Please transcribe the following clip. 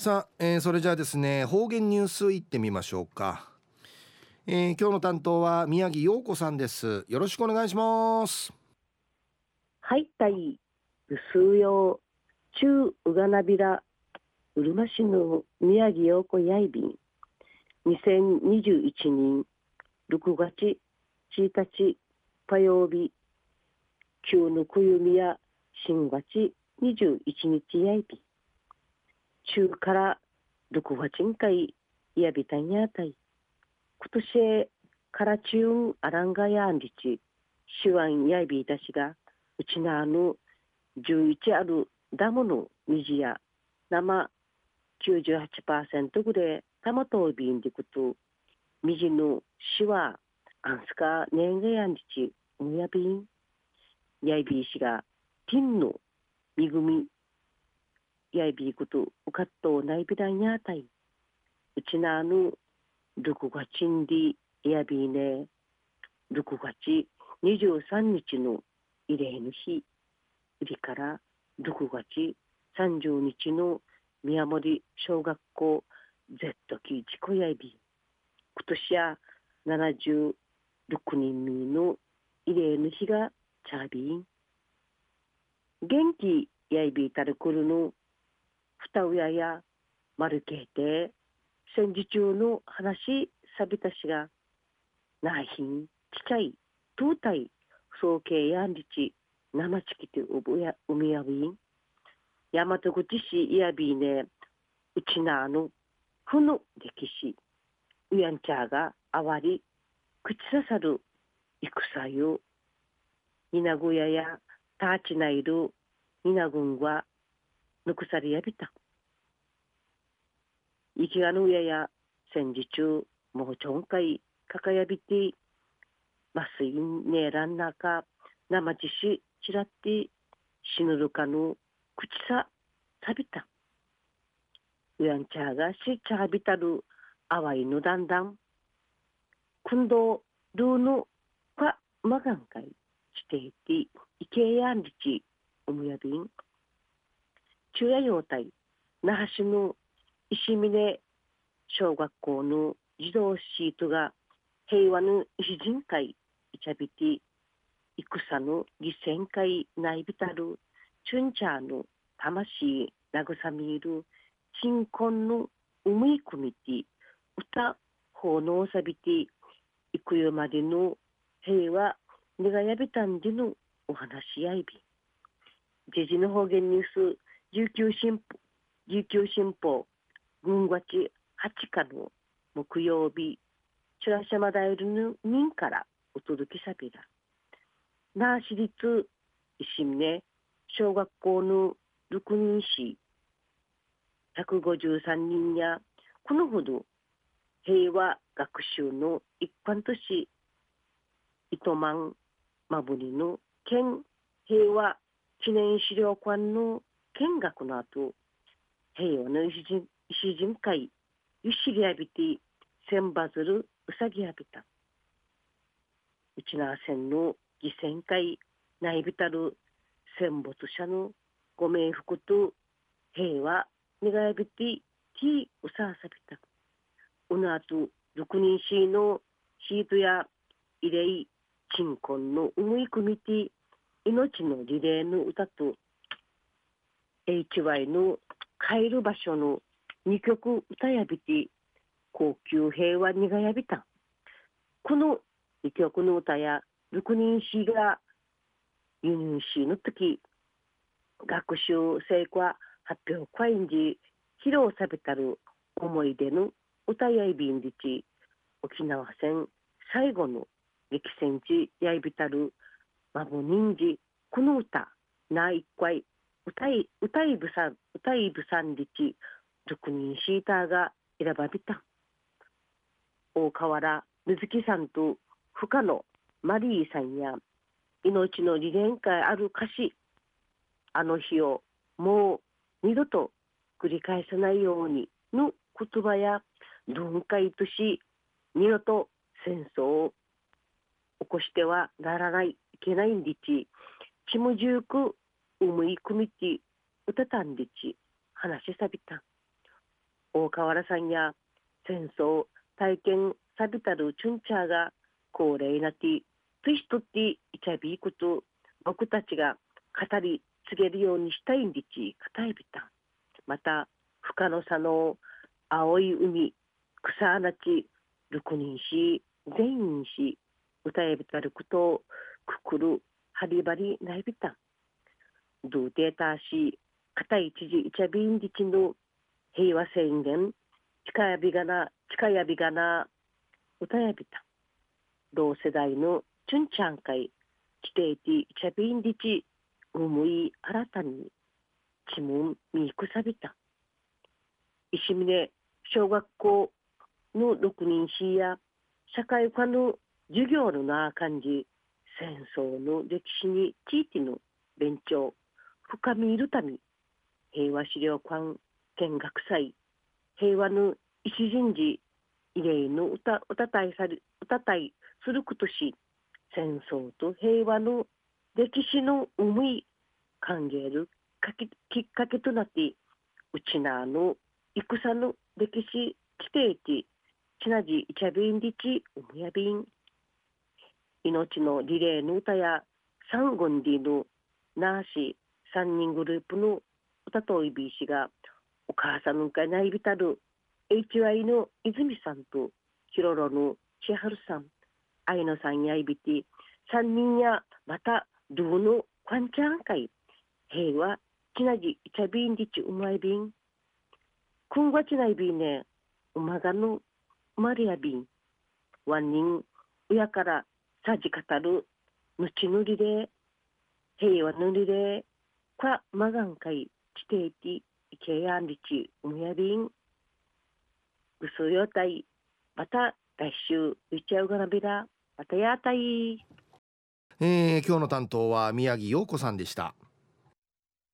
さあ、えー、それじゃあですね方言ニュースいってみましょうか、えー、今日の担当は宮城陽子さんです。よろしくお願いします。はいたい数用中うがなびらうるま市の宮城陽子やいびん。2021年6月1日火曜日旧のくゆみや新月21日やいびん。中から6月んかいやびたんやたい。今年から中アランガヤンリチ、シワンやびいたしが、うちなあの11あるダムの虹や生98%ぐらいたまとびんでくと、虹のしわ、あんすかねんがやんりち、むやびん。やいびいしが、ティンのみぐみやいびいことうかっとないびらんやたい。うちなあぬ、6月んりやびいね、6月23日の慰霊の日、売りから6月30日の宮森小学校 Z 期自己やいび。今年や76人目の慰霊の日がチャービン。元気やいびいたるくるの二親やや丸けいて戦時中の話さびたしが内品ちちゃい東体総計やんりち生ちきてうぶやうみやびん。大和口市いやびねうちなあのふの歴史。うやんちゃがあわり口ささる戦よ稲小屋やたちないる稲軍はぬくさりやびた。生きがの上や戦時中、もうちょんかい、かかやびて、麻酔ねえらんなか、生地し、ちらって、死ぬるかの、口さ、さびた。うやんちゃがしちゃびたる、あわいのだんだん。くんどルーの、か、まがんかい、していて、いけやんりち、おむやびん。昼夜用体、那覇市の石峰小学校の児童シートが平和の詩人会いちゃびて戦の犠牲会ないびたるチュンチャーの魂慰みる鎮魂の思い込みて歌奉納さびていくよまでの平和願やびたんでのお話やいび。時事の方言ニュース琉球新報琉球新報軍月八日の木曜日チュラシャマダイルの民からお届けさびら那覇市立石峰小学校の六人市153人やこのほど平和学習の一般都市糸満まぶりの県平和記念資料館の見学の後、平和の石人石人会、ゆしりやびて、千羽鶴うさぎやびた。うちな線の犠牲会、内びたる戦没者のご冥福と平和願いびて、きうさあさびた。うなあと、六人しのシートや慰霊、鎮魂の思い込みて、命のリレーの歌と HY の帰る場所の2曲歌やびて高級平和にがやびた。この2曲の歌や6人詩が輸入詩の時学習成果発表会時披露されたる思い出の歌やいびんりち沖縄戦最後の激戦地やいびたるまぶにんじこの歌な一回歌い歌いぶさん歌いぶさんりち俗人シーターが選ばびた。大河原水木さんと深野マリーさんや命の理念会ある歌詞。あの日をもう二度と繰り返さないようにの言葉や論解とし二度と戦争を起こしてはならないいけないんでちちもじゅうく思い込みて歌たんでち話しさびた大河原さんや戦争体験サビタルチュンチャーが高齢なてとしとっていちゃびいこと僕たちが語り告げるようにしたいんでちかたいびたまた深野佐の青い海草穴地六人し全員し歌えびたることをくくるはりばりないびたドゥデータし片一時イチャビンディチの平和宣言近やびがな近やびがな歌やびた。同世代のチュンチャン会地底ティイチャビンディチ思い新たにちむんみくさびた。石峰小学校の六人しや社会科の授業のな感じ戦争の歴史に地域の勉強。深みいるため平和資料館見学祭平和の一人事慰霊の歌歌たいさる歌たいすることし戦争と平和の歴史の思い感じるきっかけとなってうちなの戦の歴史規定地ちなじいちゃびんりちうむやびん命のリレーの歌や三ンディのナーシ3人グループの歌といびいしがお母さんのかいないびたる HY の泉さんとヒロロの千春さん愛野さんやいびて3人やまたドゥのカンチャン会。平和ちなじいちゃびんりちうまいびんくんがちないびんねうまがのマリアびんワン。ニン親からさじ語るぬちぬりで平和ぬりでかまがんかいちていていけやんりちうむやびんうそよたいまた来週いちゃうがなびらまたやたい。えー、今日の担当は宮城陽子さんでした。